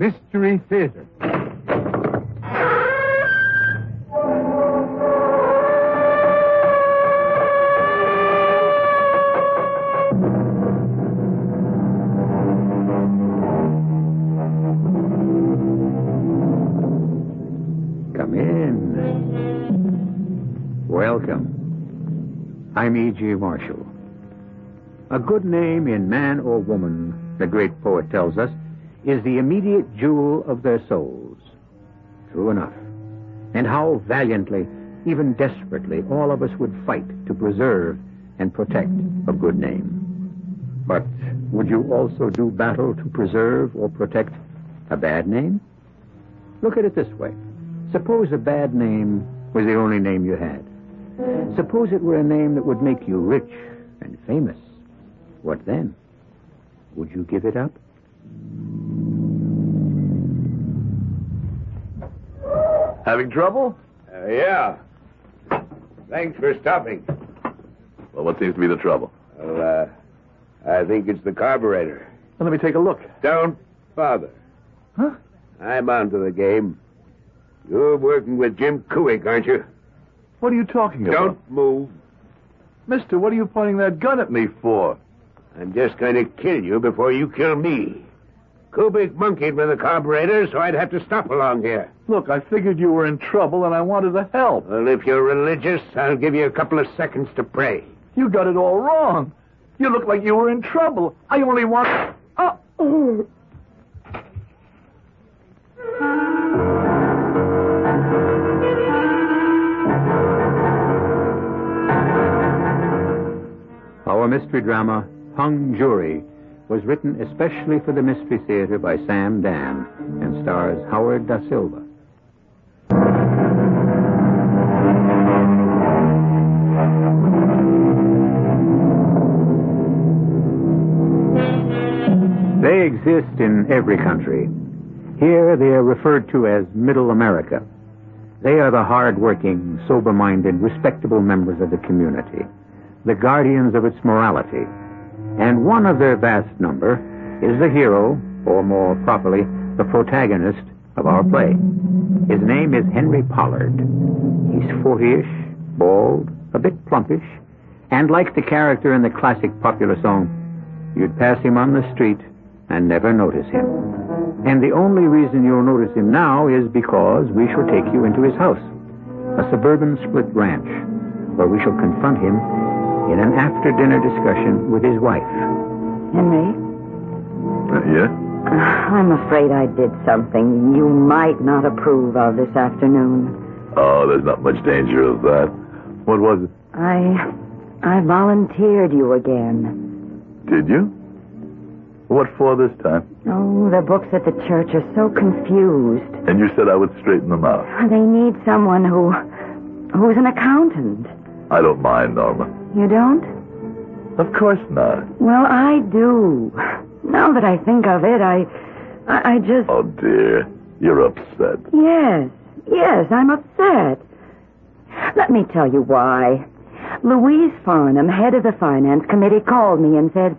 Mystery Theater. Come in. Welcome. I'm E.G. Marshall. A good name in man or woman, the great poet tells us, is the immediate jewel of their souls. True enough. And how valiantly, even desperately, all of us would fight to preserve and protect a good name. But would you also do battle to preserve or protect a bad name? Look at it this way. Suppose a bad name was the only name you had. Suppose it were a name that would make you rich and famous. What then? Would you give it up? Having trouble? Uh, yeah. Thanks for stopping. Well, what seems to be the trouble? Well, uh, I think it's the carburetor. Well, let me take a look. Don't bother. Huh? I'm onto the game. You're working with Jim Kubik, aren't you? What are you talking about? Don't move. Mister, what are you pointing that gun at me for? I'm just going to kill you before you kill me. Kubik monkeyed with the carburetor, so I'd have to stop along here. Look, I figured you were in trouble and I wanted to help. Well, if you're religious, I'll give you a couple of seconds to pray. You got it all wrong. You look like you were in trouble. I only want. Oh. oh. Our mystery drama, Hung Jury, was written especially for the Mystery Theater by Sam Dann and stars Howard Da Silva. They exist in every country. Here they are referred to as Middle America. They are the hard-working, sober-minded, respectable members of the community, the guardians of its morality. And one of their vast number is the hero, or more properly, the protagonist of our play. His name is Henry Pollard. He's fortyish, bald, a bit plumpish, and like the character in the classic popular song, you'd pass him on the street and never notice him. And the only reason you'll notice him now is because we shall take you into his house, a suburban split ranch, where we shall confront him in an after dinner discussion with his wife. Henry, Uh, yeah? I'm afraid I did something you might not approve of this afternoon. Oh, there's not much danger of that. What was it? I. I volunteered you again. Did you? What for this time? Oh, the books at the church are so confused. And you said I would straighten them out. They need someone who. who's an accountant. I don't mind, Norma. You don't? Of course not. Well, I do. Now that I think of it, I. I, I just. Oh, dear. You're upset. Yes, yes, I'm upset. Let me tell you why. Louise Farnham, head of the finance committee, called me and said,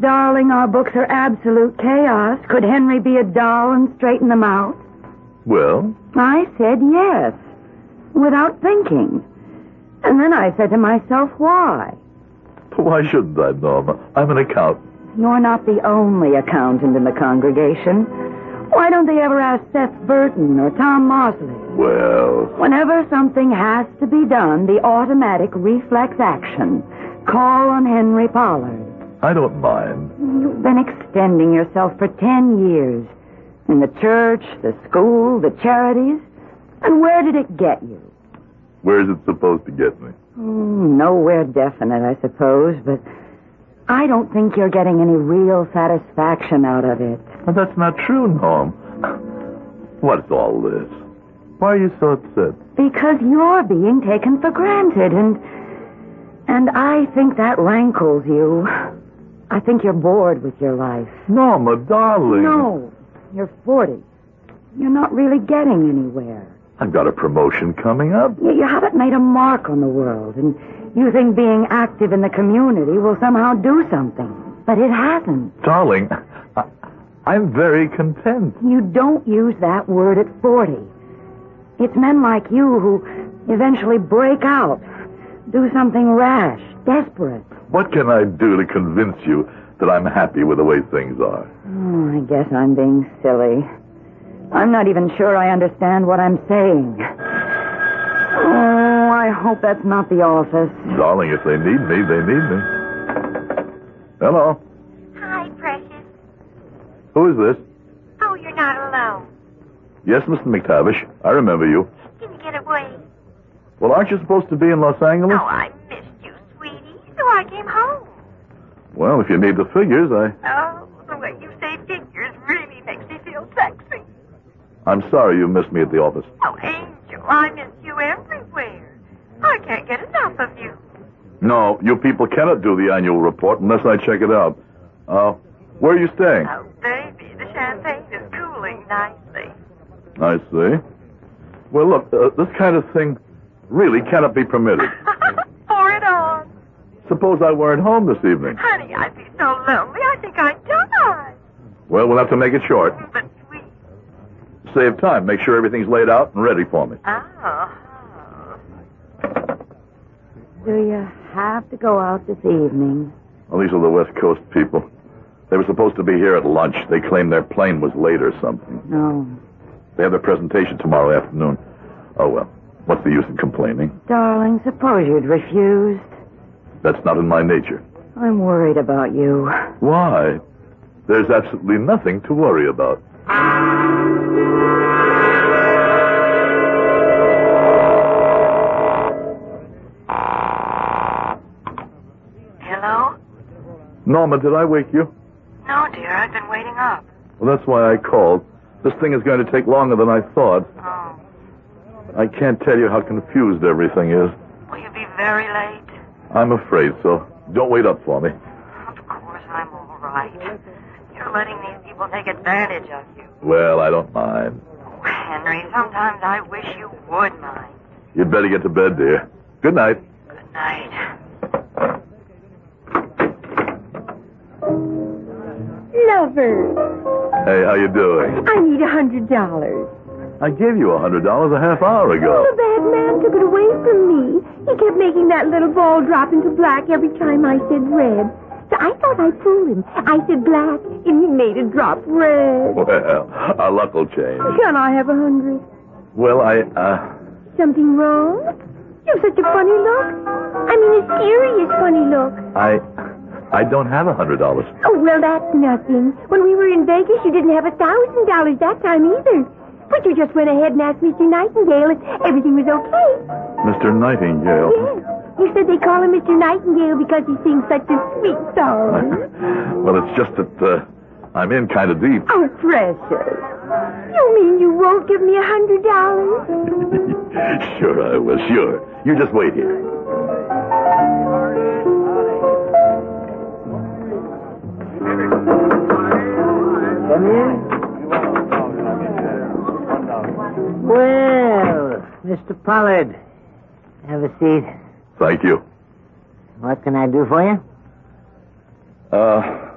Darling, our books are absolute chaos. Could Henry be a doll and straighten them out? Well, I said yes, without thinking. And then I said to myself, why? why shouldn't I, Norma? I'm an accountant. You're not the only accountant in the congregation. Why don't they ever ask Seth Burton or Tom Mosley? Well, Whenever something has to be done, the automatic reflex action. Call on Henry Pollard. I don't mind. You've been extending yourself for ten years. In the church, the school, the charities. And where did it get you? Where's it supposed to get me? Oh, nowhere definite, I suppose, but I don't think you're getting any real satisfaction out of it. Well, that's not true, Norm. What's all this? Why are you so upset? Because you're being taken for granted, and and I think that rankles you. I think you're bored with your life. Norma, darling. No, you're 40. You're not really getting anywhere. I've got a promotion coming up. You, you haven't made a mark on the world, and you think being active in the community will somehow do something. But it hasn't. Darling, I, I'm very content. You don't use that word at 40. It's men like you who eventually break out, do something rash, desperate. What can I do to convince you that I'm happy with the way things are? Oh, I guess I'm being silly. I'm not even sure I understand what I'm saying. Oh, I hope that's not the office. Darling, if they need me, they need me. Hello. Hi, Precious. Who is this? Oh, you're not alone. Yes, Mr. McTavish. I remember you. Did you get away? Well, aren't you supposed to be in Los Angeles? Oh, I missed you, sweetie. So I came home. Well, if you need the figures, I. Oh, the way you say figures really makes me feel sexy. I'm sorry you missed me at the office. Oh, Angel, I miss you everywhere. I can't get enough of you. No, you people cannot do the annual report unless I check it out. Uh, where are you staying? Oh, baby, the champagne is cooling nicely. I see. Well, look, uh, this kind of thing really cannot be permitted. Pour it on. Suppose I weren't home this evening. Honey, I'd be so lonely, I think I'd die. Well, we'll have to make it short. But. Save time. Make sure everything's laid out and ready for me. Oh. Do you have to go out this evening? Well, these are the West Coast people. They were supposed to be here at lunch. They claimed their plane was late or something. No. They have their presentation tomorrow afternoon. Oh, well. What's the use in complaining? Darling, suppose you'd refused. That's not in my nature. I'm worried about you. Why? There's absolutely nothing to worry about. Hello? Norma, did I wake you? No, dear, I've been waiting up. Well, that's why I called. This thing is going to take longer than I thought. Oh. I can't tell you how confused everything is. Will you be very late? I'm afraid so. Don't wait up for me. Of course, I'm all right. You're letting these people take advantage of you. Well, I don't mind. Oh, Henry, sometimes I wish you would mind. You'd better get to bed, dear. Good night. Good night. Lover, Hey, how you doing? I need a hundred dollars. I gave you a hundred dollars a half hour ago. Oh, The ago. bad man took it away from me. He kept making that little ball drop into black every time I said red. I thought I'd fool him. I said black, and he made it drop red. Well, our luck will change. Can I have a hundred? Well, I, uh, Something wrong? You've such a funny look. I mean, a serious funny look. I, I don't have a hundred dollars. Oh, well, that's nothing. When we were in Vegas, you didn't have a thousand dollars that time either. But you just went ahead and asked Mr. Nightingale if everything was okay. Mr. Nightingale. Yes. You said they call him Mr. Nightingale because he sings such a sweet song. well, it's just that, uh, I'm in kind of deep. Oh, precious. You mean you won't give me a hundred dollars? sure I will, sure. You just wait here. Come in. Well, Mr. Pollard, have a seat. Thank you. What can I do for you? Uh,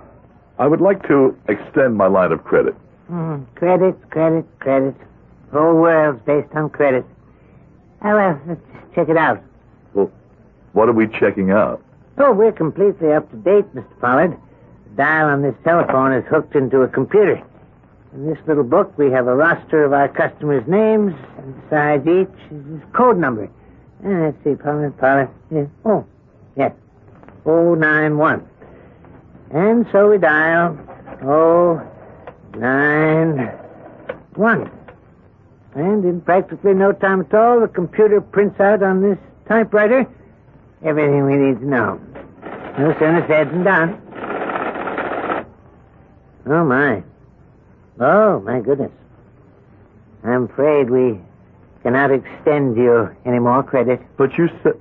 I would like to extend my line of credit. Hmm, credit, credit, credit. The whole world's based on credit. Oh, well, let's check it out. Well, what are we checking out? Oh, we're completely up to date, Mr. Pollard. The dial on this telephone is hooked into a computer. In this little book, we have a roster of our customers' names, and beside each is his code number. Uh, let's see, Pollard, Pollard. Yeah. Oh, yes. 091. And so we dial 091. And in practically no time at all, the computer prints out on this typewriter everything we need to know. No sooner said than done. Oh, my. Oh, my goodness. I'm afraid we cannot extend you any more credit. But you said.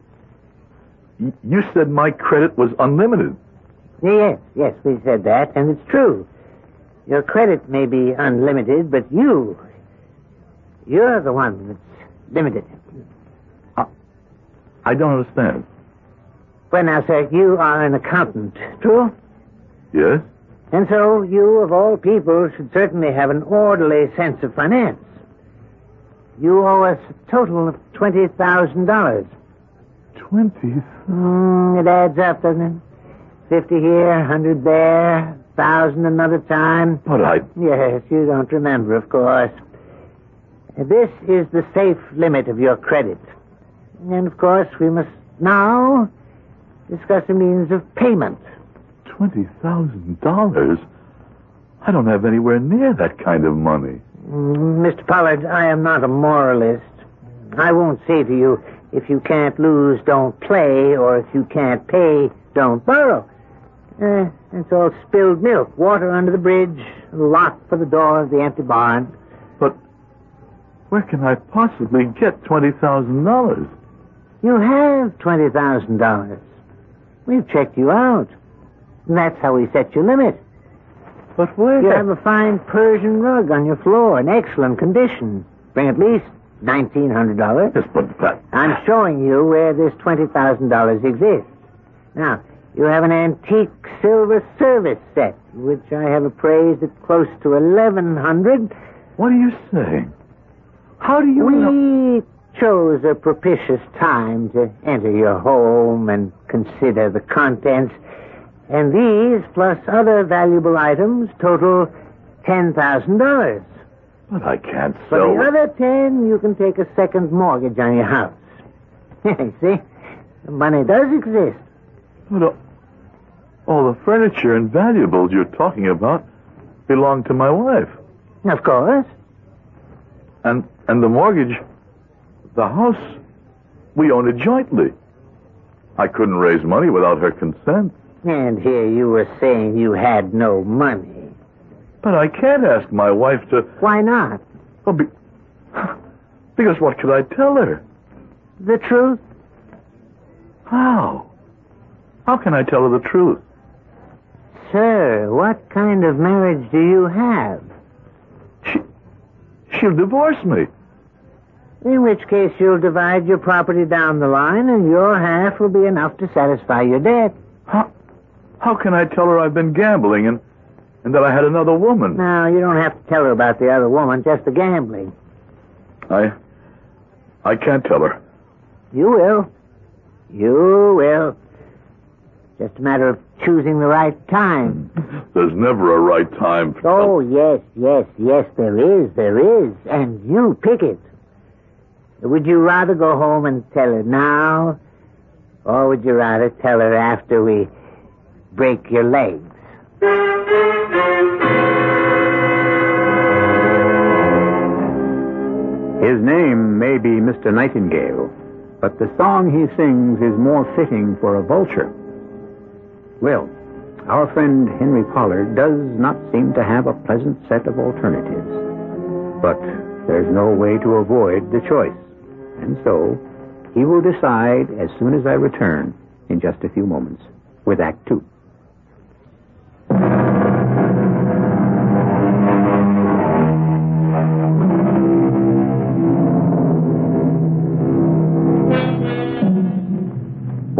You said my credit was unlimited. Yes, yes, we said that, and it's true. Your credit may be unlimited, but you, you're the one that's limited. I don't understand. Well, now, sir, you are an accountant, true? Yes? And so you, of all people, should certainly have an orderly sense of finance. You owe us a total of $20,000. Twenty. Mm, it adds up, doesn't it? Fifty here, hundred there, thousand another time. But I. Yes, you don't remember, of course. This is the safe limit of your credit. And, of course, we must now discuss the means of payment. Twenty thousand dollars? I don't have anywhere near that kind of money. Mr. Pollard, I am not a moralist. I won't say to you, if you can't lose, don't play, or if you can't pay, don't borrow. Uh, it's all spilled milk, water under the bridge, lock for the door of the empty barn. But where can I possibly get twenty thousand dollars? You have $20,000. We've checked you out. And that's how we set your limit. But where? You have a fine Persian rug on your floor in excellent condition. Bring at least $1,900. Yes, but that. I'm showing you where this $20,000 exists. Now, you have an antique silver service set, which I have appraised at close to 1100 What are you saying? How do you We know? chose a propitious time to enter your home and consider the contents. And these, plus other valuable items, total $10,000. But I can't For sell. the other ten, you can take a second mortgage on your house. See? The money does exist. But uh, all the furniture and valuables you're talking about belong to my wife, Of course. and and the mortgage, the house, we own it jointly. I couldn't raise money without her consent. And here you were saying you had no money. But I can't ask my wife to. Why not? Well, be, because what could I tell her? The truth? How? How can I tell her the truth? Sir, what kind of marriage do you have? She, she'll divorce me. In which case you'll divide your property down the line and your half will be enough to satisfy your debt. How, how can I tell her I've been gambling and, and that I had another woman? Now, you don't have to tell her about the other woman, just the gambling. I, I can't tell her. You will. You will. Just a matter of choosing the right time. There's never a right time. For Oh, yes, yes, yes, there is, there is. And you pick it. Would you rather go home and tell her now? Or would you rather tell her after we break your legs? His name may be Mr. Nightingale, but the song he sings is more fitting for a vulture. Well, our friend Henry Pollard does not seem to have a pleasant set of alternatives. But there's no way to avoid the choice. And so, he will decide as soon as I return in just a few moments with Act Two.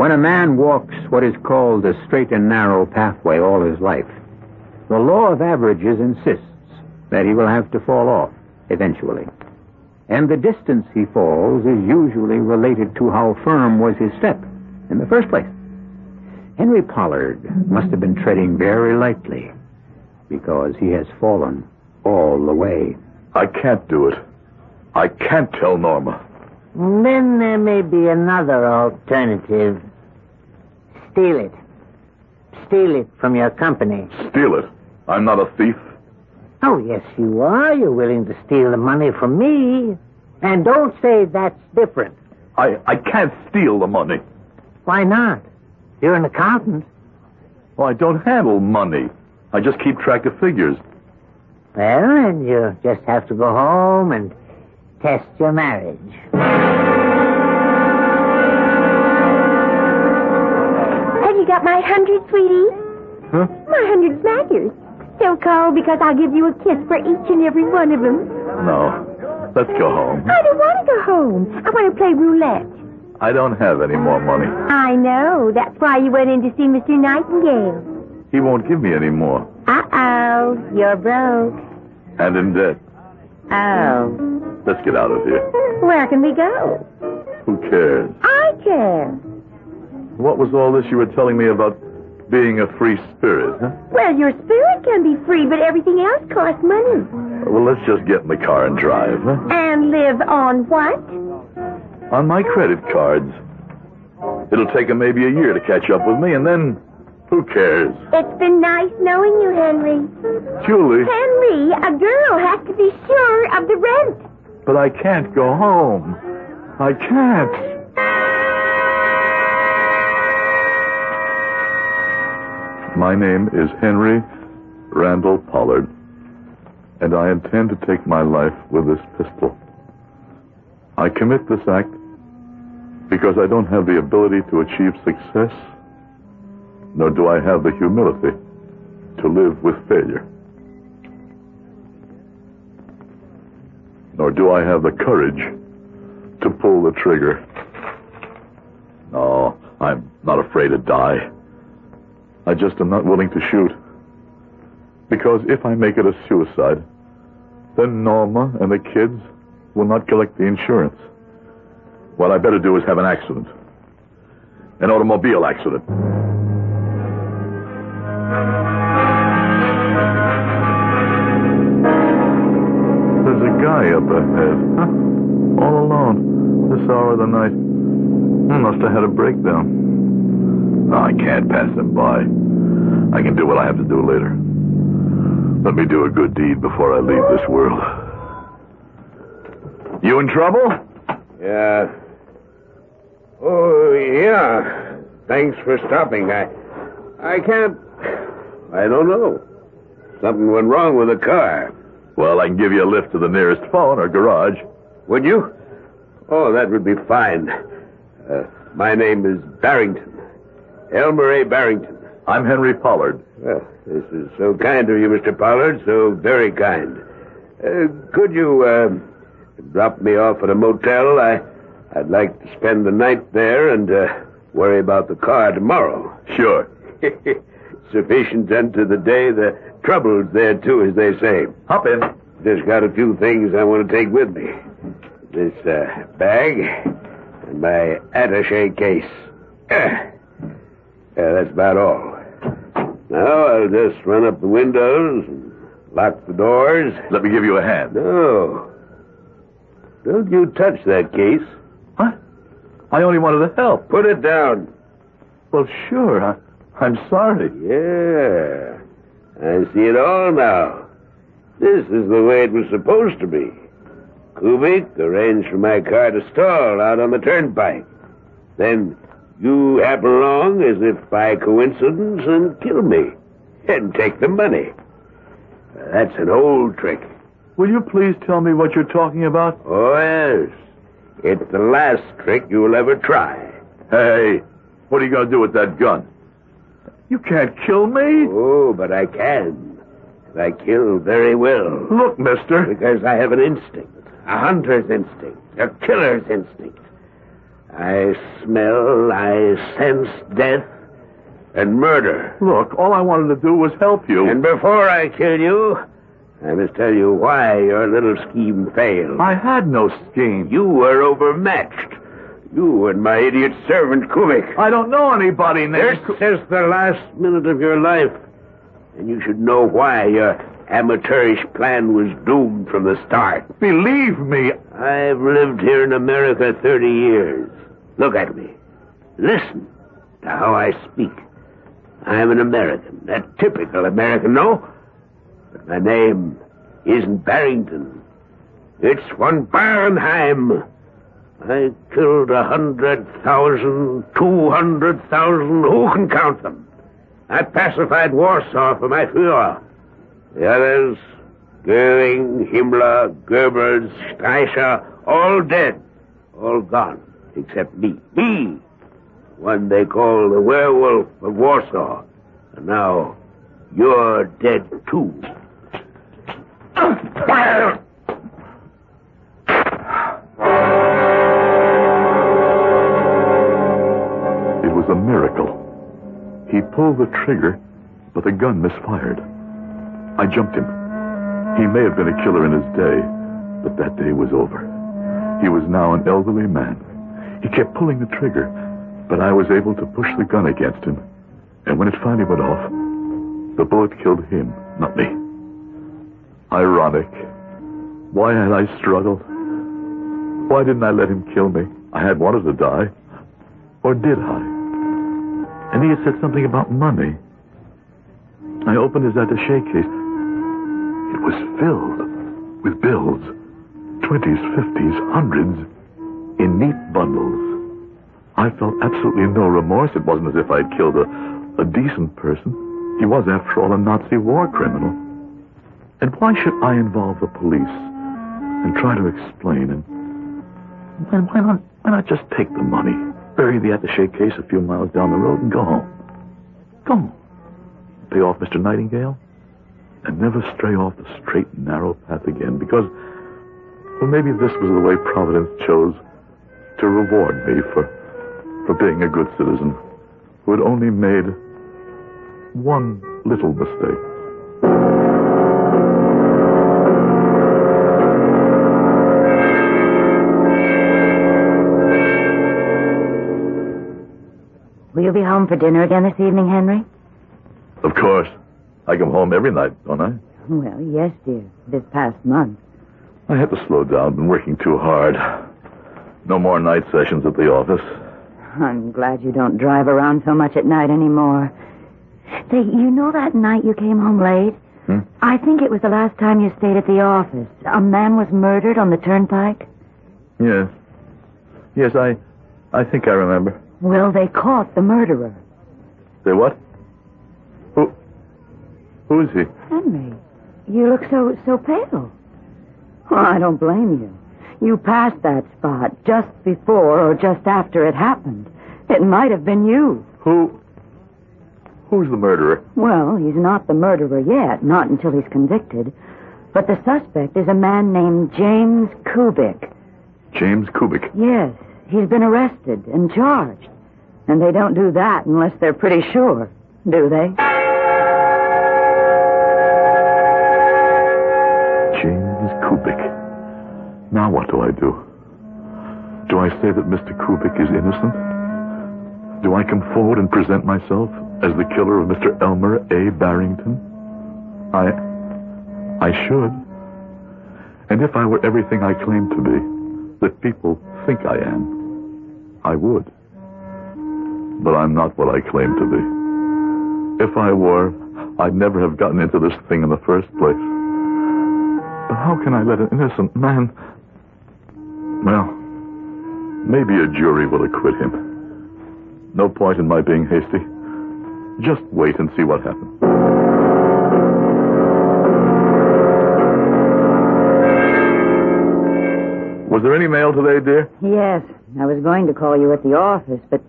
When a man walks what is called a straight and narrow pathway all his life, the law of averages insists that he will have to fall off eventually. And the distance he falls is usually related to how firm was his step in the first place. Henry Pollard must have been treading very lightly because he has fallen all the way. I can't do it. I can't tell Norma. Then there may be another alternative. Steal it. Steal it from your company. Steal it. I'm not a thief. Oh, yes, you are. You're willing to steal the money from me. And don't say that's different. I, I can't steal the money. Why not? You're an accountant. Well, I don't handle money. I just keep track of figures. Well, then you just have to go home and test your marriage. Got my hundred, sweetie? Huh? My hundred smackers. So call because I'll give you a kiss for each and every one of them. No. Let's go home. I don't want to go home. I want to play roulette. I don't have any more money. I know. That's why you went in to see Mr. Nightingale. He won't give me any more. Uh-oh, you're broke. And in debt. Oh. Let's get out of here. Where can we go? Who cares? I care. What was all this you were telling me about being a free spirit, huh? Well, your spirit can be free, but everything else costs money. Well, let's just get in the car and drive, huh? And live on what? On my credit cards. It'll take 'em maybe a year to catch up with me, and then who cares? It's been nice knowing you, Henry. Julie, Henry, a girl has to be sure of the rent. but I can't go home. I can't. My name is Henry Randall Pollard, and I intend to take my life with this pistol. I commit this act because I don't have the ability to achieve success, nor do I have the humility to live with failure. Nor do I have the courage to pull the trigger. No, I'm not afraid to die. I just am not willing to shoot. Because if I make it a suicide, then Norma and the kids will not collect the insurance. What I better do is have an accident. An automobile accident. There's a guy up ahead. Huh? All alone. This hour of the night. He must have had a breakdown. No, I can't pass them by. I can do what I have to do later. Let me do a good deed before I leave this world. You in trouble? Yeah. Oh, yeah. Thanks for stopping. I, I can't. I don't know. Something went wrong with the car. Well, I can give you a lift to the nearest phone or garage. Would you? Oh, that would be fine. Uh, my name is Barrington. Elmer A. Barrington. I'm Henry Pollard. Well, this is so kind of you, Mr. Pollard. So very kind. Uh, could you uh, drop me off at a motel? I, I'd like to spend the night there and uh, worry about the car tomorrow. Sure. Sufficient unto the day, the trouble's there too, as they say. Hop in. Just got a few things I want to take with me. This uh, bag and my attache case. yeah, that's about all. Now I'll just run up the windows and lock the doors. Let me give you a hand. No. Don't you touch that case. What? I only wanted to help. Put it down. Well, sure. I, I'm sorry. Yeah. I see it all now. This is the way it was supposed to be. Kubik arranged for my car to stall out on the turnpike. Then you happen along as if by coincidence and kill me and take the money. That's an old trick. Will you please tell me what you're talking about? Oh, yes. It's the last trick you'll ever try. Hey, what are you going to do with that gun? You can't kill me. Oh, but I can. I kill very well. Look, mister. Because I have an instinct. A hunter's instinct. A killer's instinct. I smell, I sense death and murder. Look, all I wanted to do was help you. And before I kill you, I must tell you why your little scheme failed. I had no scheme. You were overmatched. You and my idiot servant, Kubik. I don't know anybody This is the last minute of your life. And you should know why your amateurish plan was doomed from the start. Believe me, I've lived here in America 30 years. Look at me. Listen to how I speak. I'm an American, a typical American, no? But my name isn't Barrington. It's von Barenheim. I killed a hundred thousand, two hundred thousand, who can count them? I pacified Warsaw for my Führer. The others, Goering, Himmler, Goebbels, Streicher, all dead, all gone, except me. Me, one they call the werewolf of Warsaw. And now, you're dead too. it was a miracle. He pulled the trigger, but the gun misfired. I jumped him. He may have been a killer in his day, but that day was over. He was now an elderly man. He kept pulling the trigger, but I was able to push the gun against him. And when it finally went off, the bullet killed him, not me. Ironic. Why had I struggled? Why didn't I let him kill me? I had wanted to die. Or did I? And he had said something about money. I opened his attache case. It was filled with bills. Twenties, fifties, hundreds, in neat bundles. I felt absolutely no remorse. It wasn't as if I'd killed a, a decent person. He was, after all, a Nazi war criminal. And why should I involve the police and try to explain? And why, why not? Why not just take the money, bury the attache case a few miles down the road, and go home? Go home. Pay off Mr. Nightingale, and never stray off the straight narrow path again. Because, well, maybe this was the way Providence chose to reward me for for being a good citizen who had only made one little mistake. Will you be home for dinner again this evening, Henry? Of course. I come home every night, don't I? Well, yes, dear. This past month. I had to slow down. Been working too hard. No more night sessions at the office. I'm glad you don't drive around so much at night anymore. Say, you know that night you came home late? Hmm? I think it was the last time you stayed at the office. A man was murdered on the turnpike. Yes. Yes, I I think I remember. Well, they caught the murderer. They what? Who is he? Henry, you look so so pale. Oh, I don't blame you. You passed that spot just before or just after it happened. It might have been you. Who who's the murderer? Well, he's not the murderer yet, not until he's convicted. But the suspect is a man named James Kubik. James Kubik. Yes, he's been arrested and charged. And they don't do that unless they're pretty sure, do they? Kubik. Now what do I do? Do I say that Mr. Kubik is innocent? Do I come forward and present myself as the killer of Mr. Elmer A. Barrington? I. I should. And if I were everything I claim to be, that people think I am, I would. But I'm not what I claim to be. If I were, I'd never have gotten into this thing in the first place. How can I let an innocent man. Well, maybe a jury will acquit him. No point in my being hasty. Just wait and see what happens. Was there any mail today, dear? Yes, I was going to call you at the office, but.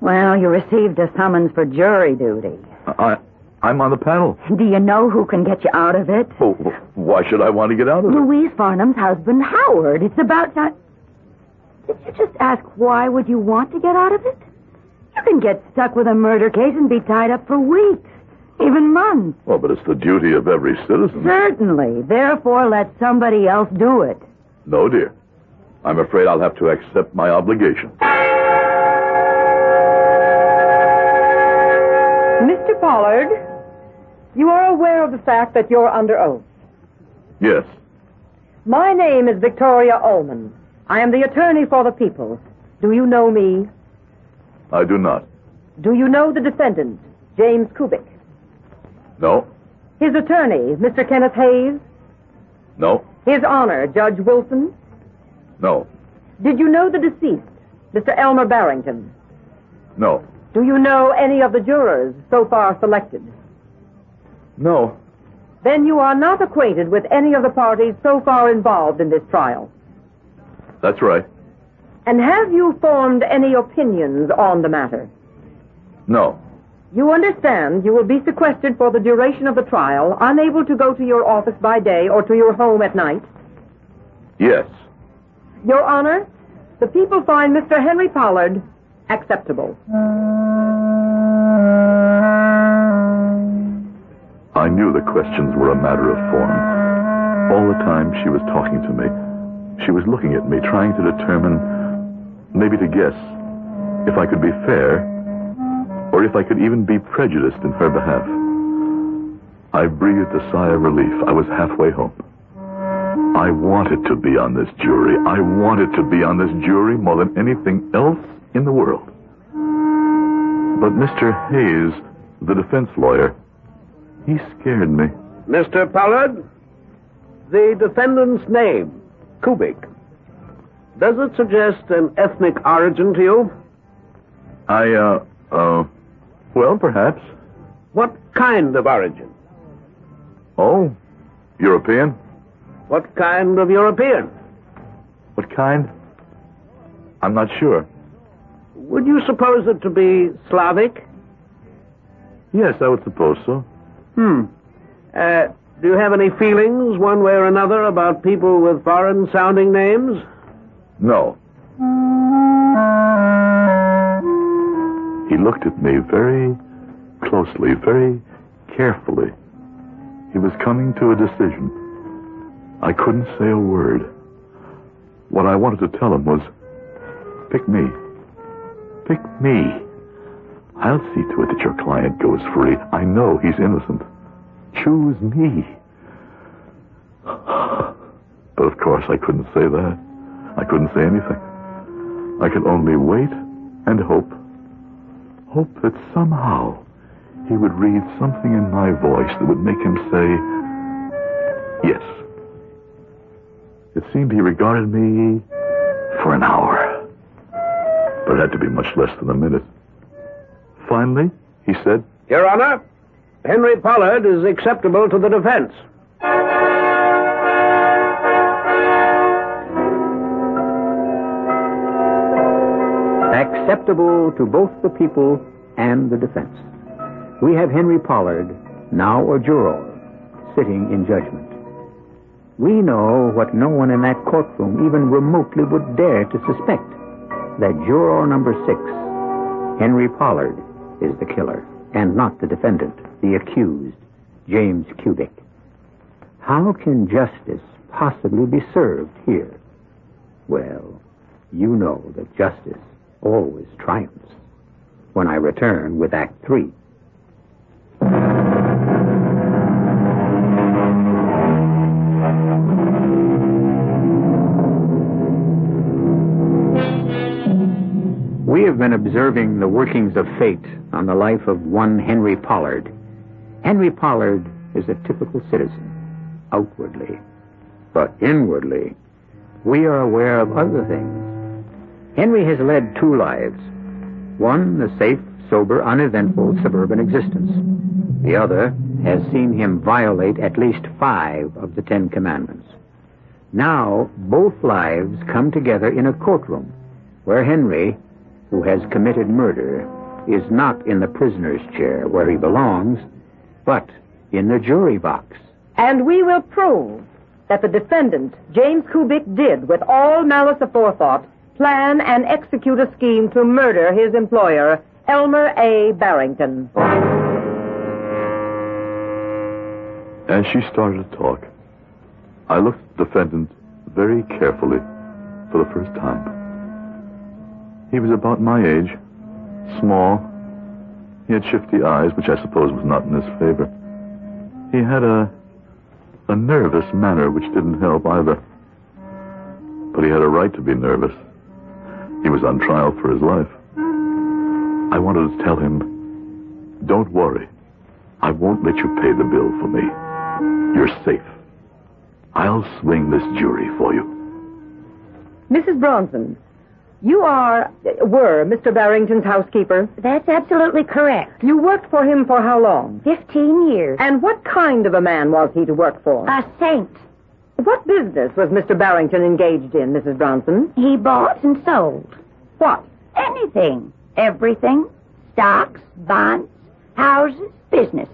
Well, you received a summons for jury duty. I, I'm on the panel. Do you know who can get you out of it? Oh, why should I want to get out of it? Louise Farnham's husband, Howard. It's about time. Did you just ask why would you want to get out of it? You can get stuck with a murder case and be tied up for weeks, even months. Well, but it's the duty of every citizen. Certainly. Therefore, let somebody else do it. No, dear. I'm afraid I'll have to accept my obligation. Mr. Pollard, you are aware of the fact that you're under oath. Yes. My name is Victoria Ullman. I am the attorney for the people. Do you know me? I do not. Do you know the defendant, James Kubik? No. His attorney, Mr. Kenneth Hayes? No. His honor, Judge Wilson? No. Did you know the deceased, Mr. Elmer Barrington? No. Do you know any of the jurors so far selected? No. Then you are not acquainted with any of the parties so far involved in this trial. That's right. And have you formed any opinions on the matter? No. You understand you will be sequestered for the duration of the trial, unable to go to your office by day or to your home at night? Yes. Your Honor, the people find Mr. Henry Pollard acceptable. I knew the questions were a matter of form. All the time she was talking to me, she was looking at me, trying to determine, maybe to guess, if I could be fair, or if I could even be prejudiced in her behalf. I breathed a sigh of relief. I was halfway home. I wanted to be on this jury. I wanted to be on this jury more than anything else in the world. But Mr. Hayes, the defense lawyer, he scared me. Mr. Pollard, the defendant's name, Kubik, does it suggest an ethnic origin to you? I, uh, uh, well, perhaps. What kind of origin? Oh, European? What kind of European? What kind? I'm not sure. Would you suppose it to be Slavic? Yes, I would suppose so. Hmm. Uh, do you have any feelings, one way or another, about people with foreign sounding names? No. He looked at me very closely, very carefully. He was coming to a decision. I couldn't say a word. What I wanted to tell him was, pick me. Pick me. I'll see to it that your client goes free. I know he's innocent. Choose me. But of course I couldn't say that. I couldn't say anything. I could only wait and hope. Hope that somehow he would read something in my voice that would make him say, yes. It seemed he regarded me for an hour. But it had to be much less than a minute. Finally, he said, Your Honor, Henry Pollard is acceptable to the defense. Acceptable to both the people and the defense. We have Henry Pollard, now a juror, sitting in judgment. We know what no one in that courtroom even remotely would dare to suspect that juror number six, Henry Pollard, is the killer, and not the defendant, the accused, James Kubik. How can justice possibly be served here? Well, you know that justice always triumphs. When I return with Act Three. Been observing the workings of fate on the life of one Henry Pollard. Henry Pollard is a typical citizen, outwardly. But inwardly, we are aware of other things. Henry has led two lives. One, the safe, sober, uneventful suburban existence. The other has seen him violate at least five of the Ten Commandments. Now, both lives come together in a courtroom where Henry, who has committed murder, is not in the prisoner's chair where he belongs, but in the jury box. And we will prove that the defendant, James Kubik, did, with all malice aforethought, plan and execute a scheme to murder his employer, Elmer A. Barrington. As she started to talk, I looked at the defendant very carefully for the first time. He was about my age, small. He had shifty eyes, which I suppose was not in his favor. He had a a nervous manner which didn't help either. But he had a right to be nervous. He was on trial for his life. I wanted to tell him, don't worry. I won't let you pay the bill for me. You're safe. I'll swing this jury for you. Mrs. Bronson, you are, were Mr. Barrington's housekeeper. That's absolutely correct. You worked for him for how long? Fifteen years. And what kind of a man was he to work for? A saint. What business was Mr. Barrington engaged in, Mrs. Bronson? He bought and sold. What? Anything. Everything. Stocks, bonds, houses, business.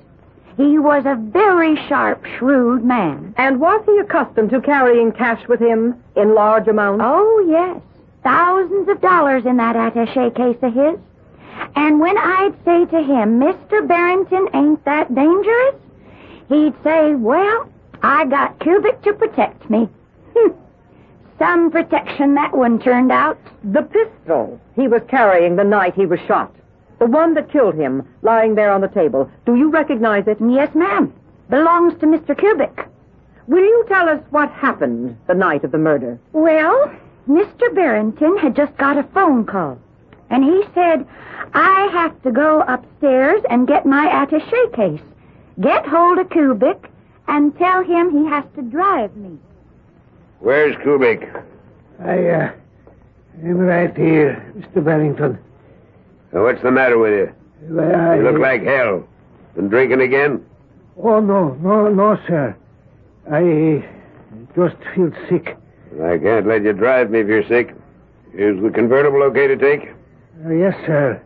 He was a very sharp, shrewd man. And was he accustomed to carrying cash with him in large amounts? Oh, yes. Thousands of dollars in that attache case of his. And when I'd say to him, Mr. Barrington ain't that dangerous, he'd say, Well, I got Kubik to protect me. Hmm. Some protection that one turned out. The pistol he was carrying the night he was shot. The one that killed him, lying there on the table. Do you recognize it? Yes, ma'am. Belongs to Mr. Kubik. Will you tell us what happened the night of the murder? Well, Mr. Barrington had just got a phone call. And he said, I have to go upstairs and get my attache case. Get hold of Kubik, and tell him he has to drive me. Where's Kubik? I, uh, am right here, Mr. Barrington. Now, what's the matter with you? Well, I, You look like hell. Been drinking again? Oh, no, no, no, sir. I just feel sick. I can't let you drive me if you're sick. Is the convertible okay to take? Uh, yes, sir.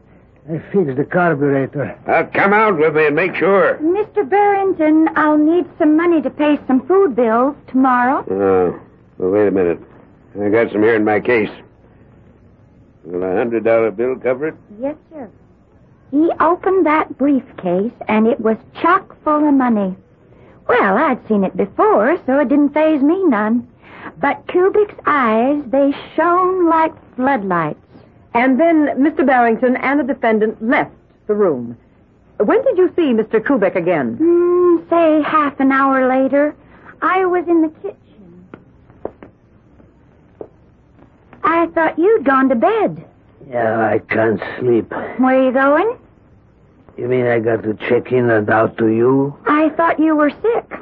I fixed the carburetor. Now, come out with me and make sure. Mr. Barrington, I'll need some money to pay some food bills tomorrow. Oh, well, wait a minute. I got some here in my case. Will a hundred dollar bill cover it? Yes, sir. He opened that briefcase and it was chock full of money. Well, I'd seen it before, so it didn't phase me none. But Kubik's eyes, they shone like floodlights. And then Mr. Barrington and the defendant left the room. When did you see Mr. Kubik again? Hmm, say half an hour later, I was in the kitchen. I thought you'd gone to bed. Yeah, I can't sleep. Where are you going? You mean I got to check in and out to you? I thought you were sick.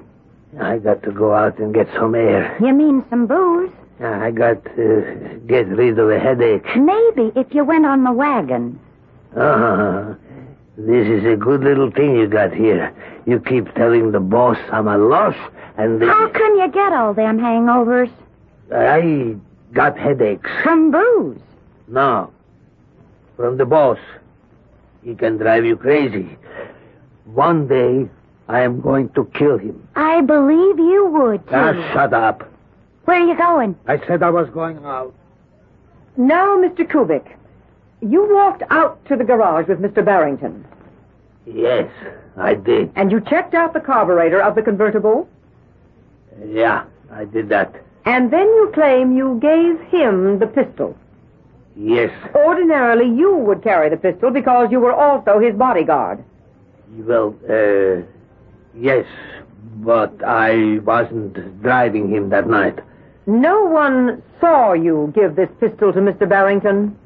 I got to go out and get some air. You mean some booze? I got to get rid of a headache. Maybe if you went on the wagon. Ah, this is a good little thing you got here. You keep telling the boss I'm a loss, and How can you get all them hangovers? I got headaches. From booze. No, from the boss. He can drive you crazy. One day, I am going to kill him. I believe you would, too. Ah, shut up. Where are you going? I said I was going out. Now, Mr. Kubik, you walked out to the garage with Mr. Barrington, Yes, I did. and you checked out the carburetor of the convertible, Yeah, I did that. and then you claim you gave him the pistol. Yes. Ordinarily, you would carry the pistol because you were also his bodyguard. Well, uh, yes, but I wasn't driving him that night. No one saw you give this pistol to Mr. Barrington,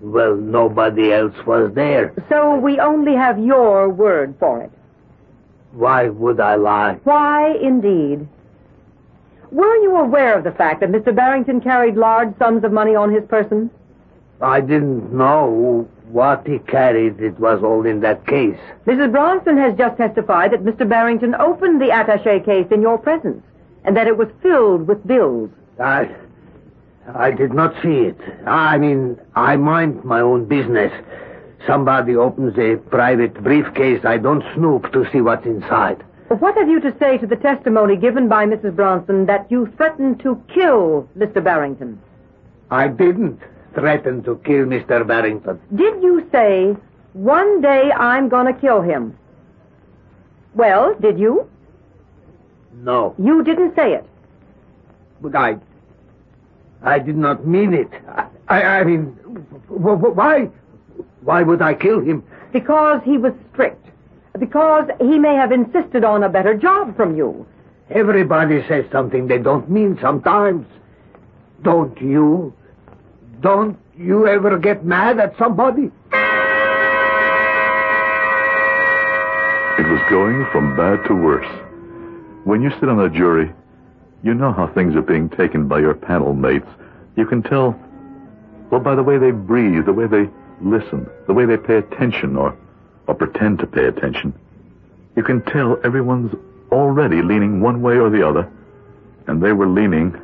Well, nobody else was there. so we only have your word for it. Why would I lie? Why, indeed? Were you aware of the fact that Mr. Barrington carried large sums of money on his person? I didn't know what he carried. It was all in that case. Mrs. Bronson has just testified that Mr. Barrington opened the attache case in your presence and that it was filled with bills. I, I did not see it. I mean, I mind my own business. Somebody opens a private briefcase. I don't snoop to see what's inside. What have you to say to the testimony given by Mrs. Bronson that you threatened to kill Mr. Barrington? I didn't threaten to kill Mr. Barrington. Did you say, one day I'm going to kill him? Well, did you? No. You didn't say it. But I, I did not mean it. I, I, I mean, why, why would I kill him? Because he was strict. Because he may have insisted on a better job from you. Everybody says something they don't mean sometimes. Don't you? Don't you ever get mad at somebody? It was going from bad to worse. When you sit on a jury, you know how things are being taken by your panel mates. You can tell, well, by the way they breathe, the way they listen, the way they pay attention or, or pretend to pay attention. You can tell everyone's already leaning one way or the other, and they were leaning,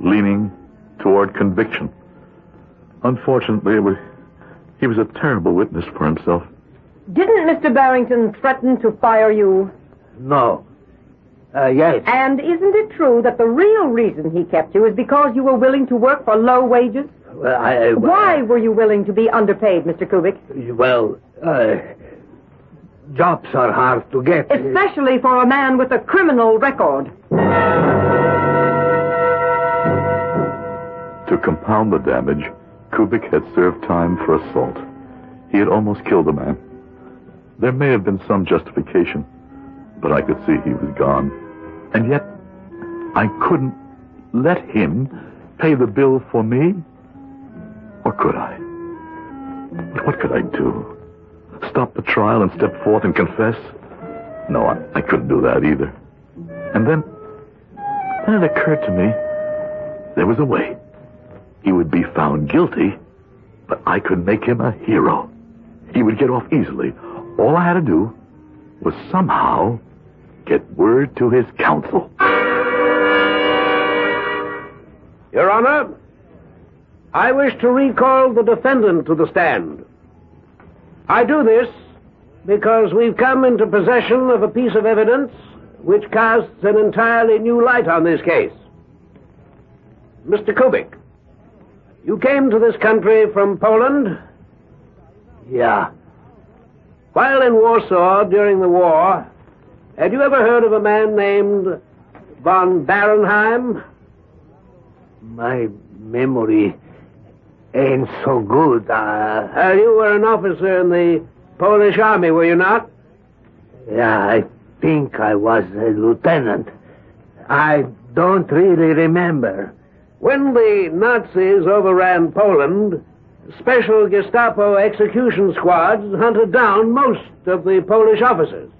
leaning toward conviction. Unfortunately, it was, he was a terrible witness for himself. Didn't Mr. Barrington threaten to fire you? No. Uh, yes. And isn't it true that the real reason he kept you is because you were willing to work for low wages? Well, I, I- Why were you willing to be underpaid, Mr. Kubik? Well, uh, jobs are hard to get. Especially for a man with a criminal record. To compound the damage, Kubik had served time for assault. He had almost killed a man. There may have been some justification, but I could see he was gone. And yet, I couldn't let him pay the bill for me? Or could I? What could I do? Stop the trial and step forth and confess? No, I, I couldn't do that either. And then, then it occurred to me there was a way. He would be found guilty, but I could make him a hero. He would get off easily. All I had to do was somehow get word to his counsel. Your Honor, I wish to recall the defendant to the stand. I do this because we've come into possession of a piece of evidence which casts an entirely new light on this case. Mr. Kubik, you came to this country from Poland? Yeah. While in Warsaw during the war, had you ever heard of a man named von Barenheim? My memory ain't so good. Uh, Uh, you were an officer in the Polish army, were you not? yeah, I think I was a lieutenant. I don't really remember. When the Nazis overran Poland, special Gestapo execution squads hunted down most of the Polish officers.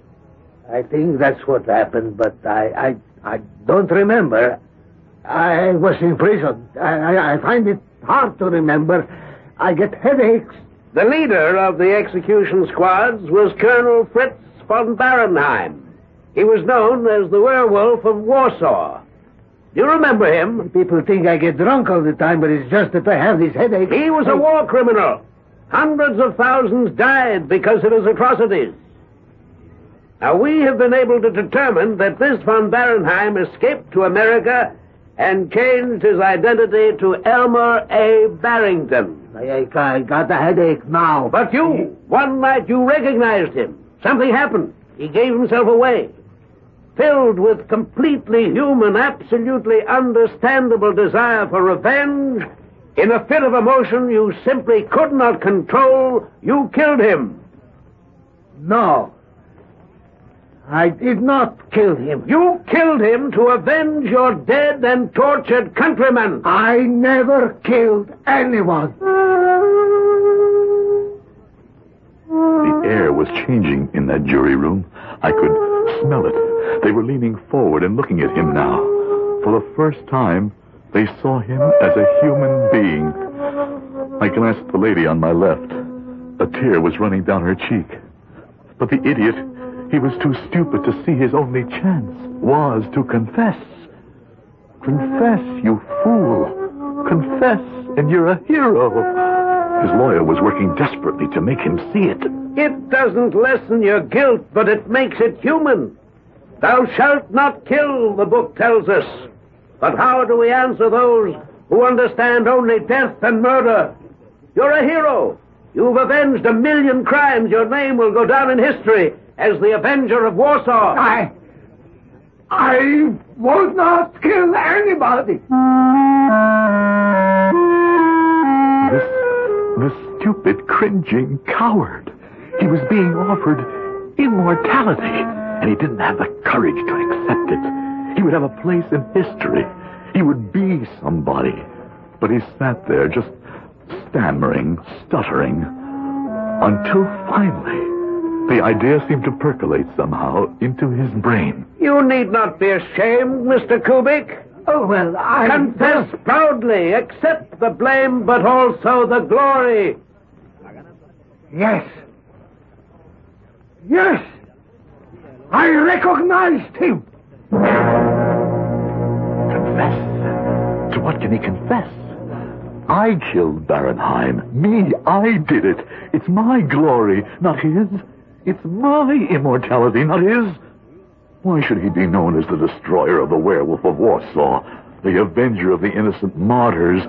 I think that's what happened, but I, I, I don't remember. I was in prison. I, I, I find it hard to remember. I get headaches. The leader of the execution squads was Colonel Fritz von Barenheim. He was known as the werewolf of Warsaw. Do you remember him? People think I get drunk all the time, but it's just that I have this headache. He was a war criminal. Hundreds of thousands died because of his atrocities. Now, we have been able to determine that this von Barenheim escaped to America and changed his identity to Elmer A. Barrington. I, I, I got a headache now. But you, one night you recognized him. Something happened. He gave himself away. Filled with completely human, absolutely understandable desire for revenge, in a fit of emotion you simply could not control, you killed him. No. I did not kill him. You killed him to avenge your dead and tortured countrymen. I never killed anyone. The air was changing in that jury room. I could smell it. They were leaning forward and looking at him now. For the first time, they saw him as a human being. I glanced at the lady on my left. A tear was running down her cheek. But the idiot, he was too stupid to see his only chance was to confess. Confess, you fool. Confess, and you're a hero. His lawyer was working desperately to make him see it. It doesn't lessen your guilt, but it makes it human. Thou shalt not kill, the book tells us. But how do we answer those who understand only death and murder? You're a hero. You've avenged a million crimes. Your name will go down in history as the Avenger of Warsaw. I. I would not kill anybody. Stupid, cringing coward. He was being offered immortality, and he didn't have the courage to accept it. He would have a place in history. He would be somebody. But he sat there just stammering, stuttering, until finally the idea seemed to percolate somehow into his brain. You need not be ashamed, Mr. Kubik. Oh, well, I. Confess proudly. Accept the blame, but also the glory. Yes. Yes. I recognized him. Confess? To what can he confess? I killed Barenheim. Me, I did it. It's my glory, not his. It's my immortality, not his. Why should he be known as the destroyer of the werewolf of Warsaw, the avenger of the innocent martyrs?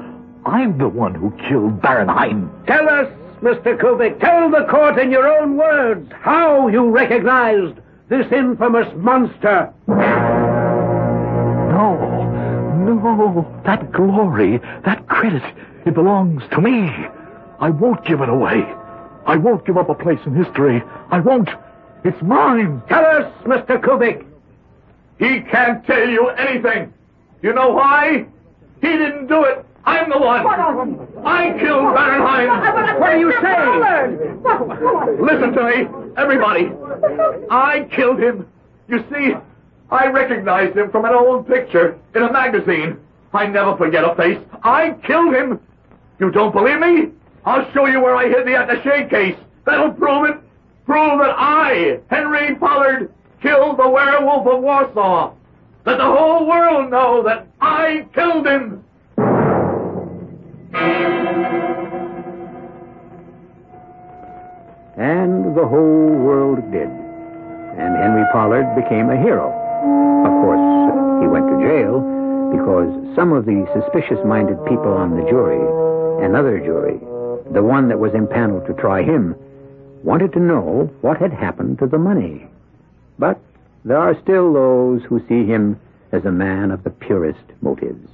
I'm the one who killed Barenheim. Tell us, Mr. Kubik. Tell the court in your own words how you recognized this infamous monster. No, no, that glory, that credit, it belongs to me. I won't give it away. I won't give up a place in history. I won't. It's mine. Tell us, Mr. Kubik. He can't tell you anything. You know why? He didn't do it. I'm the one. I killed Barenheim. What are you saying? Listen to me, everybody. I killed him. You see, I recognized him from an old picture in a magazine. I never forget a face. I killed him. You don't believe me? I'll show you where I hid the attache case. That'll prove it. Prove that I, Henry Pollard, killed the werewolf of Warsaw. Let the whole world know that I killed him. And the whole world did. And Henry Pollard became a hero. Of course, he went to jail because some of the suspicious minded people on the jury, another jury, the one that was impaneled to try him, wanted to know what had happened to the money. But there are still those who see him as a man of the purest motives.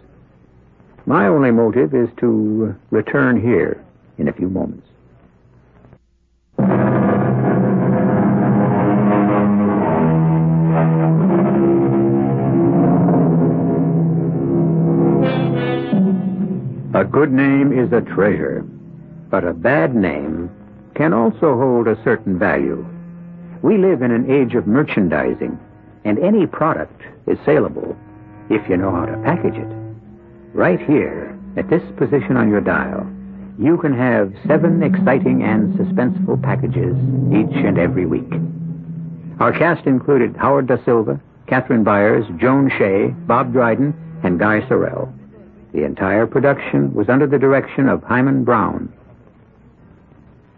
My only motive is to return here in a few moments. A good name is a treasure, but a bad name can also hold a certain value. We live in an age of merchandising, and any product is saleable if you know how to package it. Right here, at this position on your dial, you can have seven exciting and suspenseful packages each and every week. Our cast included Howard Da Silva, Catherine Byers, Joan Shea, Bob Dryden, and Guy Sorel. The entire production was under the direction of Himan Brown.